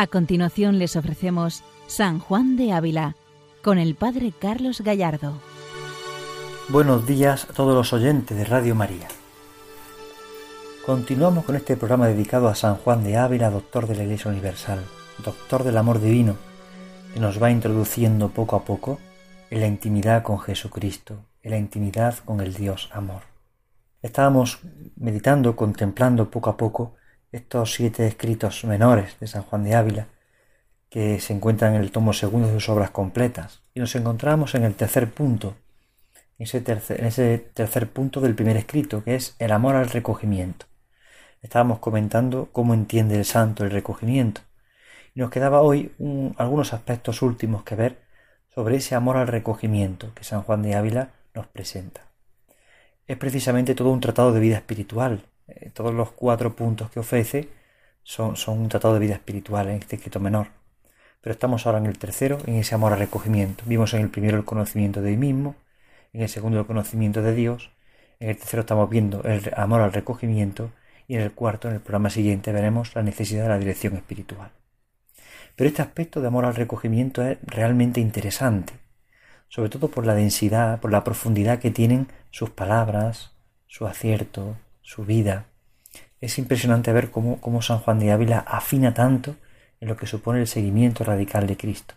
A continuación les ofrecemos San Juan de Ávila con el Padre Carlos Gallardo. Buenos días a todos los oyentes de Radio María. Continuamos con este programa dedicado a San Juan de Ávila, doctor de la Iglesia Universal, doctor del amor divino, que nos va introduciendo poco a poco en la intimidad con Jesucristo, en la intimidad con el Dios amor. Estábamos meditando, contemplando poco a poco estos siete escritos menores de San Juan de Ávila, que se encuentran en el tomo segundo de sus obras completas, y nos encontramos en el tercer punto, en ese tercer, en ese tercer punto del primer escrito, que es el amor al recogimiento. Estábamos comentando cómo entiende el santo el recogimiento, y nos quedaba hoy algunos aspectos últimos que ver sobre ese amor al recogimiento que San Juan de Ávila nos presenta. Es precisamente todo un tratado de vida espiritual, eh, todos los cuatro puntos que ofrece son, son un tratado de vida espiritual en este escrito menor. Pero estamos ahora en el tercero, en ese amor al recogimiento. Vimos en el primero el conocimiento de mí mismo, en el segundo el conocimiento de Dios, en el tercero estamos viendo el amor al recogimiento y en el cuarto, en el programa siguiente, veremos la necesidad de la dirección espiritual. Pero este aspecto de amor al recogimiento es realmente interesante, sobre todo por la densidad, por la profundidad que tienen sus palabras, su acierto, su vida. Es impresionante ver cómo, San Juan de Ávila afina tanto en lo que supone el seguimiento radical de Cristo.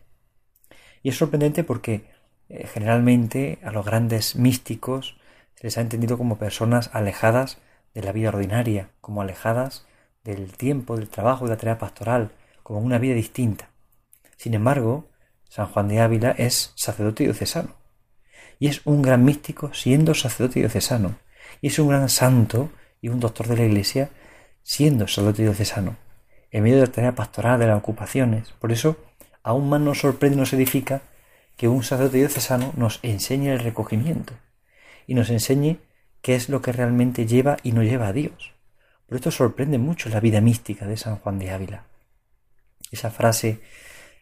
Y es sorprendente porque eh, generalmente a los grandes místicos se les ha entendido como personas alejadas de la vida ordinaria, como alejadas del tiempo, del trabajo, de la tarea pastoral, como una vida distinta. Sin embargo, San Juan de Ávila es sacerdote diocesano. Y es un gran místico siendo sacerdote diocesano. Y es un gran santo y un doctor de la Iglesia siendo sacerdote diocesano, en medio de la tarea pastoral de las ocupaciones. Por eso, aún más nos sorprende y nos edifica que un sacerdote diocesano nos enseñe el recogimiento y nos enseñe qué es lo que realmente lleva y no lleva a Dios. Por esto sorprende mucho la vida mística de San Juan de Ávila. Esa frase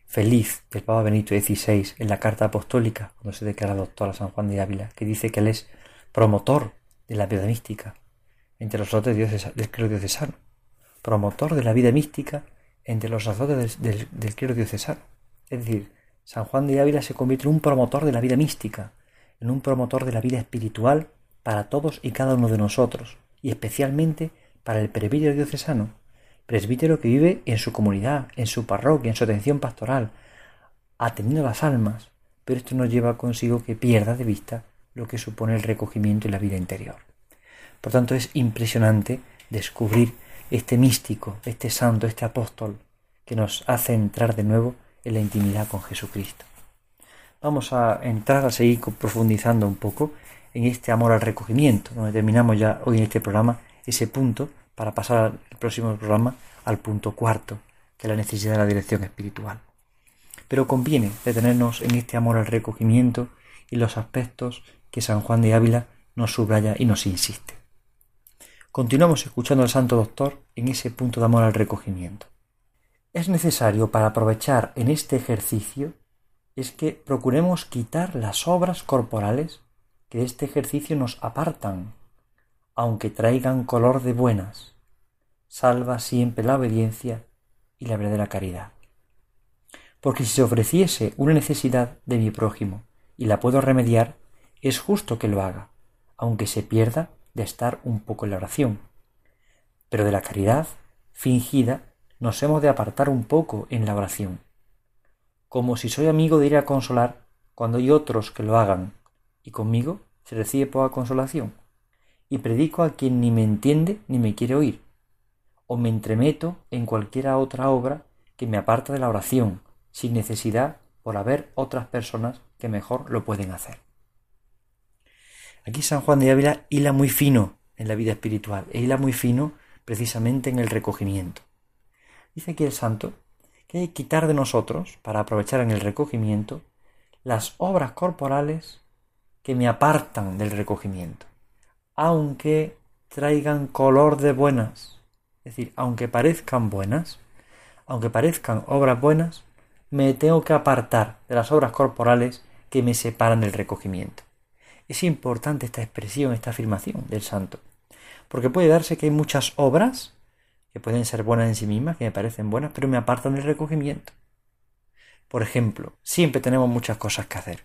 feliz del Papa Benito XVI en la carta apostólica, cuando se declara doctor a San Juan de Ávila, que dice que él es promotor de la vida mística, entre los sacerdotes del clero diocesano, promotor de la vida mística entre los sacerdotes del, del, clero diocesano. Es decir, San Juan de Ávila se convierte en un promotor de la vida mística, en un promotor de la vida espiritual para todos y cada uno de nosotros, y especialmente para el presbítero diocesano, presbítero que vive en su comunidad, en su parroquia, en su atención pastoral, atendiendo las almas, pero esto no lleva consigo que pierda de vista lo que supone el recogimiento y la vida interior. Por tanto, es impresionante descubrir este místico, este santo, este apóstol, que nos hace entrar de nuevo en la intimidad con Jesucristo. Vamos a entrar a seguir profundizando un poco en este amor al recogimiento, donde terminamos ya hoy en este programa ese punto para pasar al próximo programa al punto cuarto, que es la necesidad de la dirección espiritual. Pero conviene detenernos en este amor al recogimiento y los aspectos que San Juan de Ávila nos subraya y nos insiste. Continuamos escuchando al Santo Doctor en ese punto de amor al recogimiento. Es necesario para aprovechar en este ejercicio es que procuremos quitar las obras corporales que de este ejercicio nos apartan, aunque traigan color de buenas. Salva siempre la obediencia y la verdadera caridad. Porque si se ofreciese una necesidad de mi prójimo y la puedo remediar, es justo que lo haga, aunque se pierda de estar un poco en la oración. Pero de la caridad fingida nos hemos de apartar un poco en la oración. Como si soy amigo de ir a consolar cuando hay otros que lo hagan y conmigo se recibe poca consolación. Y predico a quien ni me entiende ni me quiere oír. O me entremeto en cualquiera otra obra que me aparta de la oración, sin necesidad por haber otras personas que mejor lo pueden hacer. Aquí San Juan de Ávila hila muy fino en la vida espiritual, e hila muy fino precisamente en el recogimiento. Dice aquí el santo que hay que quitar de nosotros, para aprovechar en el recogimiento, las obras corporales que me apartan del recogimiento, aunque traigan color de buenas, es decir, aunque parezcan buenas, aunque parezcan obras buenas, me tengo que apartar de las obras corporales que me separan del recogimiento. Es importante esta expresión, esta afirmación del santo, porque puede darse que hay muchas obras que pueden ser buenas en sí mismas, que me parecen buenas, pero me apartan del recogimiento. Por ejemplo, siempre tenemos muchas cosas que hacer.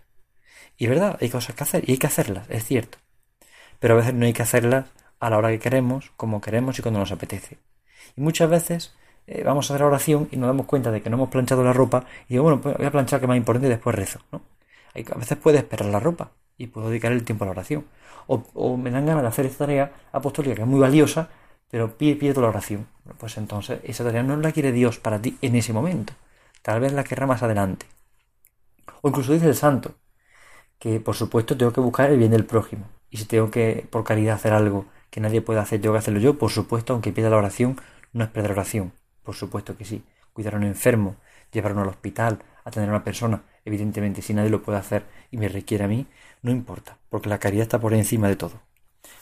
Y verdad, hay cosas que hacer y hay que hacerlas, es cierto. Pero a veces no hay que hacerlas a la hora que queremos, como queremos y cuando nos apetece. Y muchas veces eh, vamos a hacer oración y nos damos cuenta de que no hemos planchado la ropa y digo, bueno, pues voy a planchar que más importante y después rezo, ¿no? A veces puede esperar la ropa y puedo dedicar el tiempo a la oración. O, me dan ganas de hacer esta tarea apostólica que es muy valiosa, pero pierdo la oración. Pues entonces esa tarea no la quiere Dios para ti en ese momento. Tal vez la querrá más adelante. O incluso dice el santo, que por supuesto tengo que buscar el bien del prójimo. Y si tengo que, por caridad, hacer algo que nadie puede hacer, tengo que hacerlo yo, por supuesto, aunque pierda la oración, no es perder la oración. Por supuesto que sí. Cuidar a un enfermo, llevarlo al hospital, atender a una persona, evidentemente, si nadie lo puede hacer y me requiere a mí, no importa, porque la caridad está por encima de todo.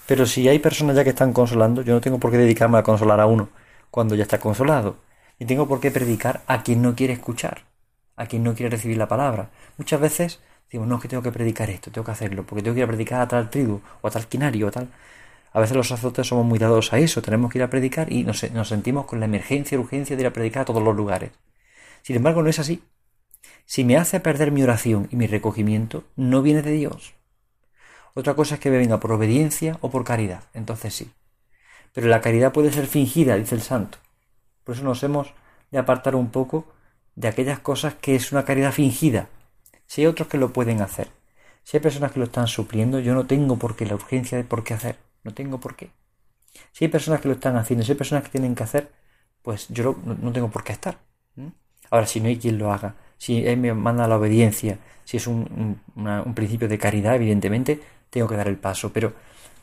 Pero si hay personas ya que están consolando, yo no tengo por qué dedicarme a consolar a uno cuando ya está consolado. Ni tengo por qué predicar a quien no quiere escuchar, a quien no quiere recibir la palabra. Muchas veces decimos, no, es que tengo que predicar esto, tengo que hacerlo, porque tengo que ir a predicar a tal tribu, o a tal quinario, o tal. A veces los sacerdotes somos muy dados a eso, tenemos que ir a predicar y nos, nos sentimos con la emergencia y urgencia de ir a predicar a todos los lugares. Sin embargo, no es así. Si me hace perder mi oración y mi recogimiento, no viene de Dios. Otra cosa es que me venga por obediencia o por caridad, entonces sí. Pero la caridad puede ser fingida, dice el santo. Por eso nos hemos de apartar un poco de aquellas cosas que es una caridad fingida. Si hay otros que lo pueden hacer, si hay personas que lo están supliendo, yo no tengo por qué la urgencia de por qué hacer, no tengo por qué. Si hay personas que lo están haciendo, si hay personas que tienen que hacer, pues yo no, tengo por qué estar. Ahora, si no hay quien lo haga, si él me manda la obediencia, si es un, principio de caridad, evidentemente, tengo que dar el paso. Pero,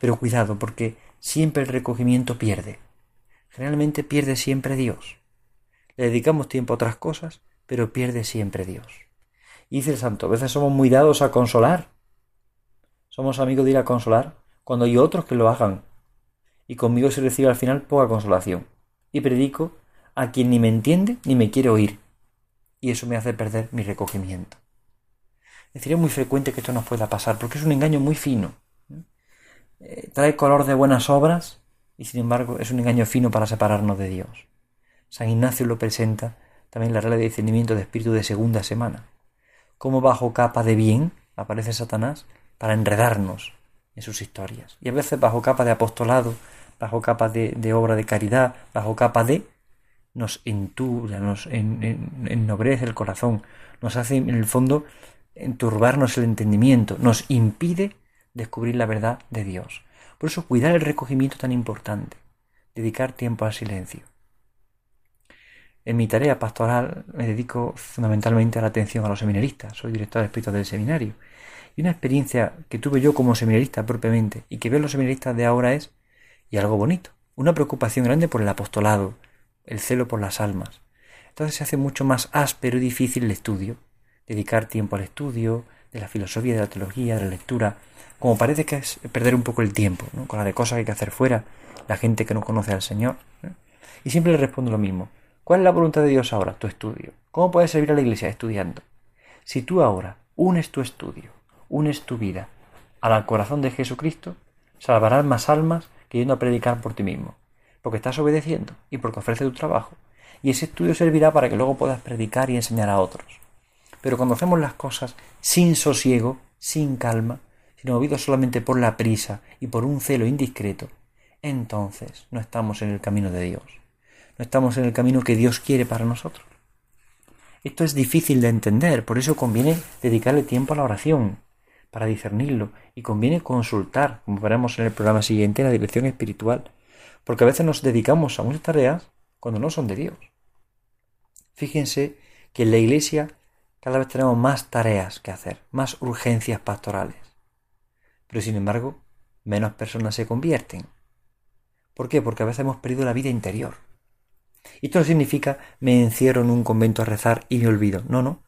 pero cuidado, porque siempre el recogimiento pierde. Generalmente pierde siempre Dios. Le dedicamos tiempo a otras cosas, pero pierde siempre Dios. Y dice el santo, a veces somos muy dados a consolar. Somos amigos de ir a consolar cuando hay otros que lo hagan. Y conmigo se recibe al final poca consolación. Y predico a quien ni me entiende ni me quiere oír y eso me hace perder mi recogimiento. Es muy frecuente que esto nos pueda pasar, porque es un engaño muy fino. Eh, trae color de buenas obras y sin embargo es un engaño fino para separarnos de Dios. San Ignacio lo presenta también en la regla de discernimiento de espíritu de segunda semana. Como bajo capa de bien aparece Satanás para enredarnos en sus historias. Y a veces bajo capa de apostolado, bajo capa de obra de caridad, bajo capa de nos entura, nos ennobrece el corazón, nos hace en el fondo enturbarnos el entendimiento, nos impide descubrir la verdad de Dios. Por eso cuidar el recogimiento tan importante, dedicar tiempo al silencio. En mi tarea pastoral me dedico fundamentalmente a la atención a los seminaristas, soy director de espíritu del seminario. Y una experiencia que tuve yo como seminarista propiamente y que veo los seminaristas de ahora es, y algo bonito, una preocupación grande por el apostolado, el celo por las almas. Entonces se hace mucho más áspero y difícil el estudio, dedicar tiempo al estudio de la filosofía, de la teología, de la lectura, como parece que es perder un poco el tiempo, con la de cosas que hay que hacer fuera, la gente que no conoce al Señor. Y siempre le respondo lo mismo. ¿Cuál es la voluntad de Dios ahora? Tu estudio. ¿Cómo puedes servir a la iglesia estudiando? Si tú ahora unes tu estudio, unes tu vida al corazón de Jesucristo, salvarás más almas que yendo a predicar por ti mismo porque estás obedeciendo y porque ofrece tu trabajo. Y ese estudio servirá para que luego puedas predicar y enseñar a otros. Pero cuando hacemos las cosas sin sosiego, sin calma, sino movidos solamente por la prisa y por un celo indiscreto, entonces no estamos en el camino de Dios. No estamos en el camino que Dios quiere para nosotros. Esto es difícil de entender, por eso conviene dedicarle tiempo a la oración, para discernirlo, y conviene consultar, como veremos en el programa siguiente, la dirección espiritual porque a veces nos dedicamos a muchas tareas cuando no son de Dios. Fíjense que en la iglesia cada vez tenemos más tareas que hacer, más urgencias pastorales. Pero sin embargo, menos personas se convierten. ¿Por qué? Porque a veces hemos perdido la vida interior. Y esto no significa me encierro en un convento a rezar y me olvido. No, no.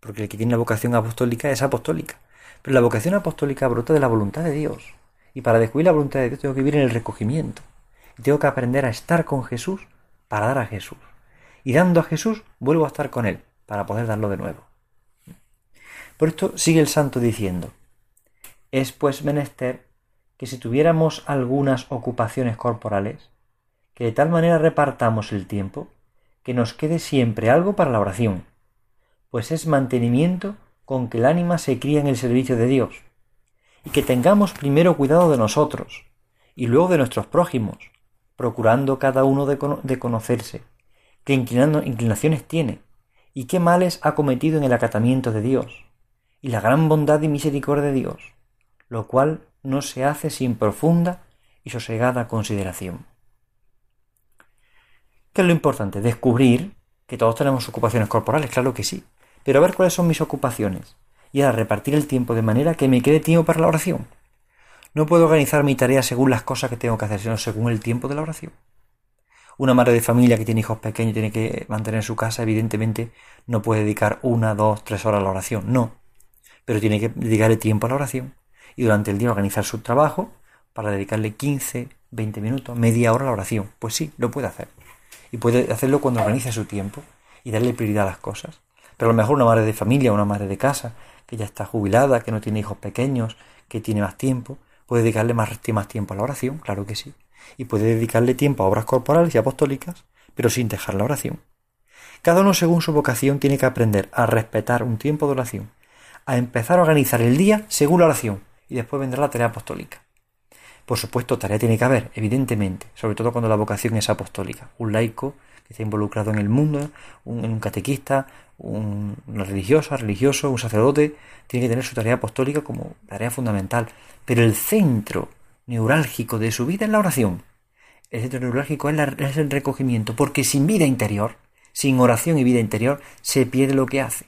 Porque el que tiene la vocación apostólica es apostólica. Pero la vocación apostólica brota de la voluntad de Dios. Y para descubrir la voluntad de Dios tengo que vivir en el recogimiento tengo que aprender a estar con Jesús para dar a Jesús. Y dando a Jesús, vuelvo a estar con Él para poder darlo de nuevo. Por esto sigue el santo diciendo, es pues menester que si tuviéramos algunas ocupaciones corporales, que de tal manera repartamos el tiempo que nos quede siempre algo para la oración, pues es mantenimiento con que el ánima se cría en el servicio de Dios, y que tengamos primero cuidado de nosotros y luego de nuestros prójimos, procurando cada uno de, conocerse, qué inclinaciones tiene y qué males ha cometido en el acatamiento de Dios, y la gran bondad y misericordia de Dios, lo cual no se hace sin profunda y sosegada consideración. ¿Qué es lo importante? Descubrir que todos tenemos ocupaciones corporales, claro que sí, pero a ver cuáles son mis ocupaciones y a repartir el tiempo de manera que me quede tiempo para la oración. No puedo organizar mi tarea según las cosas que tengo que hacer, sino según el tiempo de la oración. Una madre de familia que tiene hijos pequeños y tiene que mantener su casa, evidentemente no puede dedicar una, dos, tres horas a la oración, no. Pero tiene que dedicarle tiempo a la oración y durante el día organizar su trabajo para dedicarle 15, 20 minutos, media hora a la oración. Pues sí, lo puede hacer. Y puede hacerlo cuando organice su tiempo y darle prioridad a las cosas. Pero a lo mejor una madre de familia, una madre de casa, que ya está jubilada, que no tiene hijos pequeños, que tiene más tiempo, puede dedicarle más, más tiempo a la oración, claro que sí. Y puede dedicarle tiempo a obras corporales y apostólicas, pero sin dejar la oración. Cada uno según su vocación tiene que aprender a respetar un tiempo de oración, a empezar a organizar el día según la oración, y después vendrá la tarea apostólica. Por supuesto, tarea tiene que haber, evidentemente, sobre todo cuando la vocación es apostólica. Un laico que está involucrado en el mundo, un, catequista, un, una religiosa, religioso, un sacerdote, tiene que tener su tarea apostólica como tarea fundamental. Pero el centro neurálgico de su vida es la oración. El centro neurálgico es, es el recogimiento, porque sin vida interior, sin oración y vida interior, se pierde lo que hace.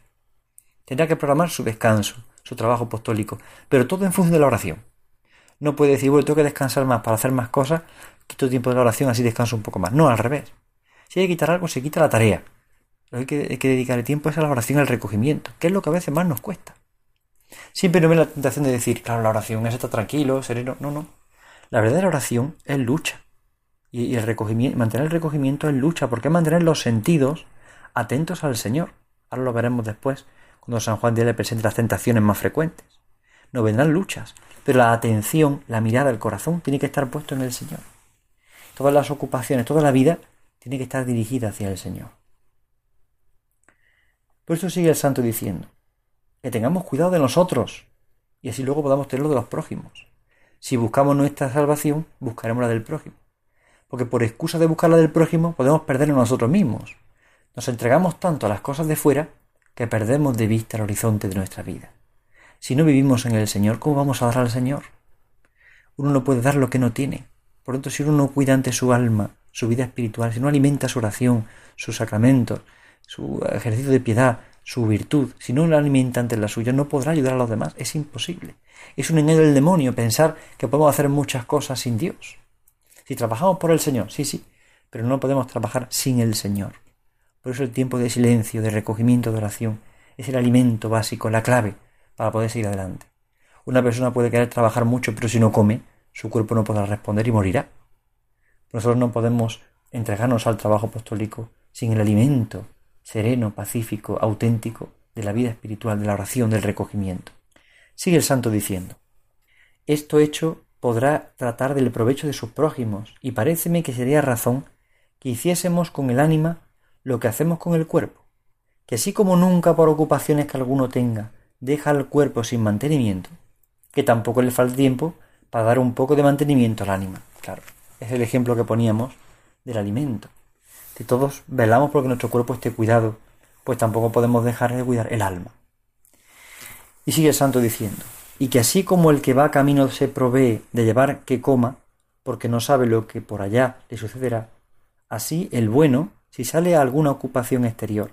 Tendrá que programar su descanso, su trabajo apostólico, pero todo en función de la oración. No puede decir, bueno, tengo que descansar más para hacer más cosas, quito tiempo de la oración, así descanso un poco más. No, al revés. Si hay que quitar algo, se quita la tarea. Lo que hay que, dedicar el tiempo es a la oración, al recogimiento, que es lo que a veces más nos cuesta. Siempre no me la tentación de decir, claro, la oración es estar tranquilo, sereno. No, no. La verdadera oración es lucha. Y, el recogimiento, mantener el recogimiento es lucha, porque es mantener los sentidos atentos al Señor. Ahora lo veremos después, cuando San Juan de le presente las tentaciones más frecuentes. No vendrán luchas, pero la atención, la mirada, el corazón tiene que estar puesto en el Señor. Todas las ocupaciones, toda la vida tiene que estar dirigida hacia el Señor. Por eso sigue el santo diciendo, que tengamos cuidado de nosotros y así luego podamos tenerlo de los prójimos. Si buscamos nuestra salvación, buscaremos la del prójimo. Porque por excusa de buscar la del prójimo podemos perdernos nosotros mismos. Nos entregamos tanto a las cosas de fuera que perdemos de vista el horizonte de nuestra vida. Si no vivimos en el Señor, ¿cómo vamos a dar al Señor? Uno no puede dar lo que no tiene. Por lo tanto, si uno no cuida ante su alma, su vida espiritual, si no alimenta su oración, sus sacramentos, su ejercicio de piedad, su virtud, si no lo alimenta ante la suya, no podrá ayudar a los demás. Es imposible. Es un engaño del demonio pensar que podemos hacer muchas cosas sin Dios. Si trabajamos por el Señor, sí, sí, pero no podemos trabajar sin el Señor. Por eso el tiempo de silencio, de recogimiento, de oración, es el alimento básico, la clave para poder seguir adelante. Una persona puede querer trabajar mucho, pero si no come, su cuerpo no podrá responder y morirá. Nosotros no podemos entregarnos al trabajo apostólico sin el alimento sereno, pacífico, auténtico de la vida espiritual, de la oración, del recogimiento. Sigue el santo diciendo, esto hecho podrá tratar del provecho de sus prójimos, y paréceme que sería razón que hiciésemos con el ánima lo que hacemos con el cuerpo, que así como nunca por ocupaciones que alguno tenga deja al cuerpo sin mantenimiento, que tampoco le falta tiempo para dar un poco de mantenimiento al ánima. Claro, es el ejemplo que poníamos del alimento. Si todos velamos porque nuestro cuerpo esté cuidado, pues tampoco podemos dejar de cuidar el alma. Y sigue el santo diciendo, y que así como el que va camino se provee de llevar que coma, porque no sabe lo que por allá le sucederá, así el bueno, si sale a alguna ocupación exterior,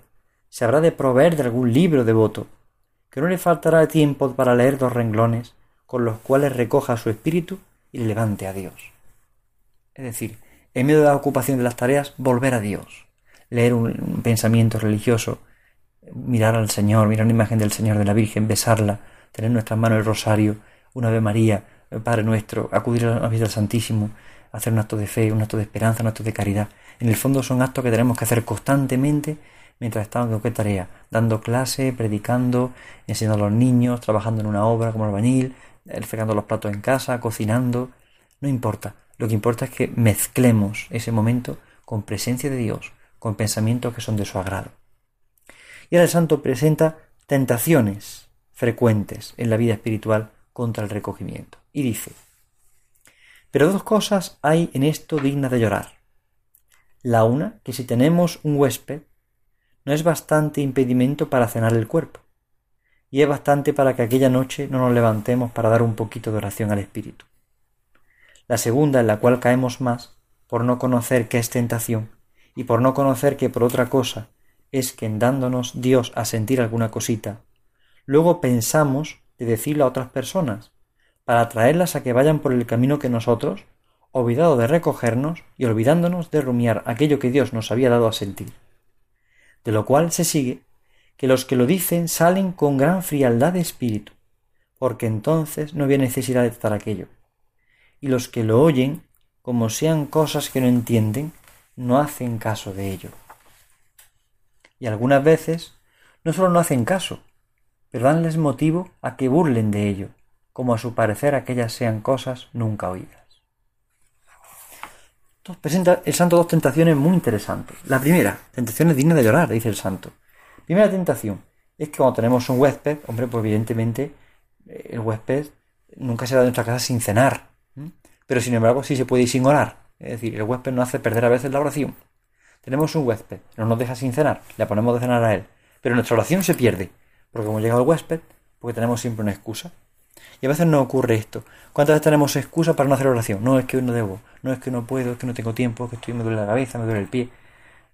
se habrá de proveer de algún libro devoto, que no le faltará tiempo para leer dos renglones con los cuales recoja su espíritu y le levante a Dios. Es decir, en medio de la ocupación de las tareas, volver a Dios, leer un, pensamiento religioso, mirar al Señor, mirar una imagen del Señor, de la Virgen, besarla, tener en nuestras manos el rosario, una Ave María, el Padre nuestro, acudir a la vida del Santísimo, hacer un acto de fe, un acto de esperanza, un acto de caridad. En el fondo son actos que tenemos que hacer constantemente mientras estamos en qué tarea, dando clase, predicando, enseñando a los niños, trabajando en una obra como albañil, fregando los platos en casa, cocinando, no importa. Lo que importa es que mezclemos ese momento con presencia de Dios, con pensamientos que son de su agrado. Y ahora el santo presenta tentaciones frecuentes en la vida espiritual contra el recogimiento. Y dice, pero dos cosas hay en esto dignas de llorar. La una, que si tenemos un huésped, no es bastante impedimento para cenar el cuerpo, y es bastante para que aquella noche no nos levantemos para dar un poquito de oración al Espíritu. La segunda, en la cual caemos más, por no conocer qué es tentación, y por no conocer que por otra cosa es que en dándonos Dios a sentir alguna cosita, luego pensamos de decirlo a otras personas, para atraerlas a que vayan por el camino que nosotros, olvidado de recogernos y olvidándonos de rumiar aquello que Dios nos había dado a sentir. De lo cual se sigue que los que lo dicen salen con gran frialdad de espíritu, porque entonces no había necesidad de tratar aquello. Y los que lo oyen, como sean cosas que no entienden, no hacen caso de ello. Y algunas veces no solo no hacen caso, pero danles motivo a que burlen de ello, como a su parecer aquellas sean cosas nunca oídas. Entonces presenta el santo dos tentaciones muy interesantes. La primera, tentaciones dignas de llorar, dice el santo. Primera tentación es que cuando tenemos un huésped, hombre, pues evidentemente eh, el huésped nunca se va de nuestra casa sin cenar. Pero sin embargo sí se puede ir sin orar. Es decir, el huésped no hace perder a veces la oración. Tenemos un huésped, no nos deja sin cenar, le ponemos de cenar a él. Pero nuestra oración se pierde, porque como llega el huésped, porque tenemos siempre una excusa. Y a veces no ocurre esto. ¿Cuántas veces tenemos excusa para no hacer oración? No, es que no debo, no es que no puedo, es que no tengo tiempo, es que estoy, me duele la cabeza, me duele el pie.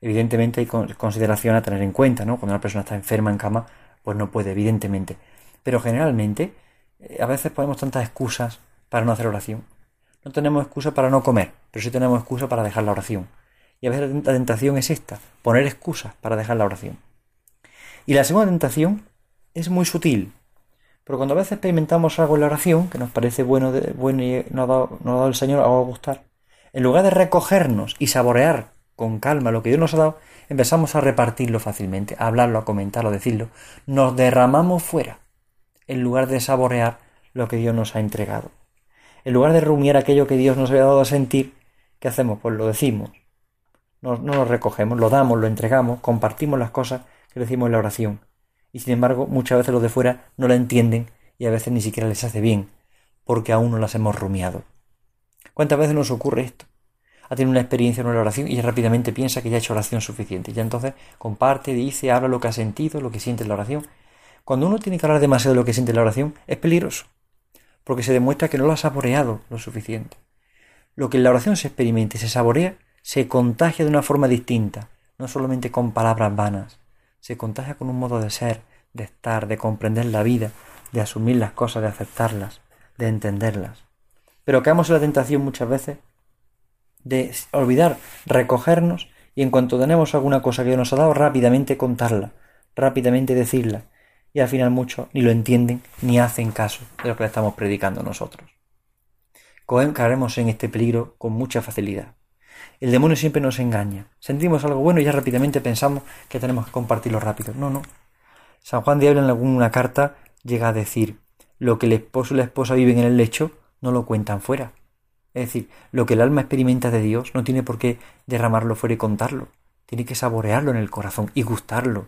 Evidentemente hay consideración a tener en cuenta, ¿no? Cuando una persona está enferma en cama, pues no puede, evidentemente. Pero generalmente, eh, a veces ponemos tantas excusas para no hacer oración. No tenemos excusa para no comer, pero sí tenemos excusa para dejar la oración. Y a veces la tentación es esta, poner excusas para dejar la oración. Y la segunda tentación es muy sutil, pero cuando a veces experimentamos algo en la oración, que nos parece bueno, bueno y nos ha, dado, el Señor, algo a gustar, en lugar de recogernos y saborear con calma lo que Dios nos ha dado, empezamos a repartirlo fácilmente, a hablarlo, a comentarlo, a decirlo. Nos derramamos fuera, en lugar de saborear lo que Dios nos ha entregado. En lugar de rumiar aquello que Dios nos había dado a sentir, ¿qué hacemos? Pues lo decimos. No, no lo recogemos, lo damos, lo entregamos, compartimos las cosas que decimos en la oración. Y sin embargo, muchas veces los de fuera no la entienden y a veces ni siquiera les hace bien, porque aún no las hemos rumiado. ¿Cuántas veces nos ocurre esto? Ha tenido una experiencia en una oración y rápidamente piensa que ya ha hecho oración suficiente. Ya entonces comparte, dice, habla lo que ha sentido, lo que siente en la oración. Cuando uno tiene que hablar demasiado de lo que siente en la oración, es peligroso porque se demuestra que no lo ha saboreado lo suficiente. Lo que en la oración se experimenta y se saborea, se contagia de una forma distinta, no solamente con palabras vanas, se contagia con un modo de ser, de estar, de comprender la vida, de asumir las cosas, de aceptarlas, de entenderlas. Pero caemos en la tentación muchas veces de olvidar, recogernos y en cuanto tenemos alguna cosa que nos ha dado, rápidamente contarla, rápidamente decirla, y al final muchos ni lo entienden ni hacen caso de lo que le estamos predicando nosotros. Caeremos en este peligro con mucha facilidad. El demonio siempre nos engaña. Sentimos algo bueno y ya rápidamente pensamos que tenemos que compartirlo rápido. No, no. San Juan Ávila en alguna carta llega a decir lo que el esposo y la esposa viven en el lecho no lo cuentan fuera. Es decir, lo que el alma experimenta de Dios no tiene por qué derramarlo fuera y contarlo. Tiene que saborearlo en el corazón y gustarlo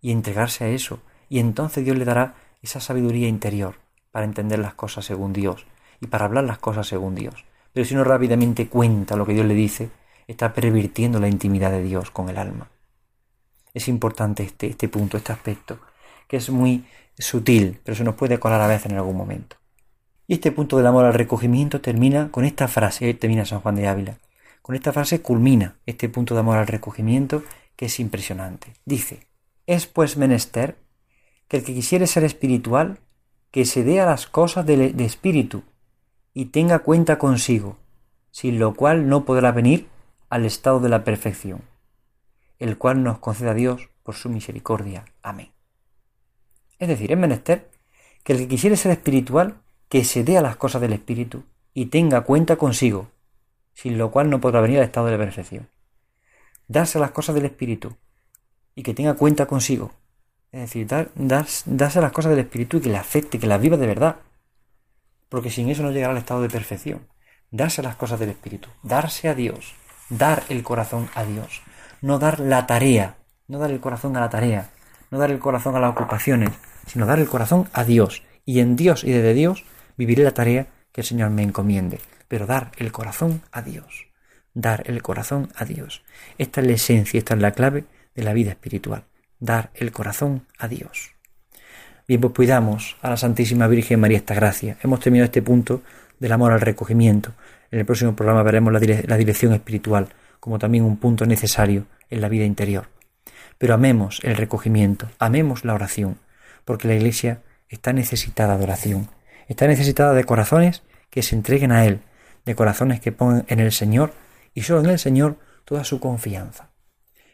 y entregarse a eso y entonces Dios le dará esa sabiduría interior para entender las cosas según Dios y para hablar las cosas según Dios. Pero si uno rápidamente cuenta lo que Dios le dice, está pervirtiendo la intimidad de Dios con el alma. Es importante este, este punto, este aspecto, que es muy sutil, pero se nos puede colar a veces en algún momento. Y este punto del amor al recogimiento termina con esta frase, termina San Juan de Ávila. Con esta frase culmina este punto de amor al recogimiento que es impresionante. Dice, es pues menester que el que quisiere ser espiritual, que se dé a las cosas de, espíritu y tenga cuenta consigo, sin lo cual no podrá venir al estado de la perfección, el cual nos conceda Dios por su misericordia. Amén. Es decir, es menester que el que quisiere ser espiritual, que se dé a las cosas del espíritu y tenga cuenta consigo, sin lo cual no podrá venir al estado de la perfección. Darse a las cosas del espíritu y que tenga cuenta consigo, es decir, dar, darse las cosas del Espíritu y que le afecte, que las viva de verdad. Porque sin eso no llegará al estado de perfección. darse las cosas del Espíritu, darse a Dios, dar el corazón a Dios, no dar la tarea, no dar el corazón a la tarea, no dar el corazón a las ocupaciones, sino dar el corazón a Dios, y en Dios y desde Dios viviré la tarea que el Señor me encomiende, pero dar el corazón a Dios, dar el corazón a Dios. Esta es la esencia, esta es la clave de la vida espiritual, dar el corazón a Dios. Bien, pues cuidamos a la Santísima Virgen María esta gracia. Hemos terminado este punto del amor al recogimiento. En el próximo programa veremos la, la dirección espiritual como también un punto necesario en la vida interior. Pero amemos el recogimiento, amemos la oración, porque la Iglesia está necesitada de oración, está necesitada de corazones que se entreguen a Él, de corazones que pongan en el Señor y solo en el Señor toda su confianza.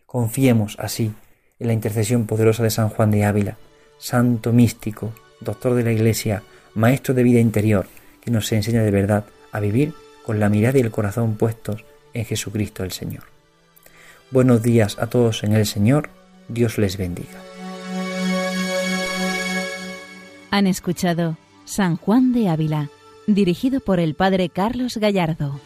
Confiemos así en la intercesión poderosa de San Juan de Ávila, santo místico, doctor de la Iglesia, maestro de vida interior, que nos enseña de verdad a vivir con la mirada y el corazón puestos en Jesucristo el Señor. Buenos días a todos en el Señor, Dios les bendiga. Han escuchado San Juan de Ávila, dirigido por el Padre Carlos Gallardo.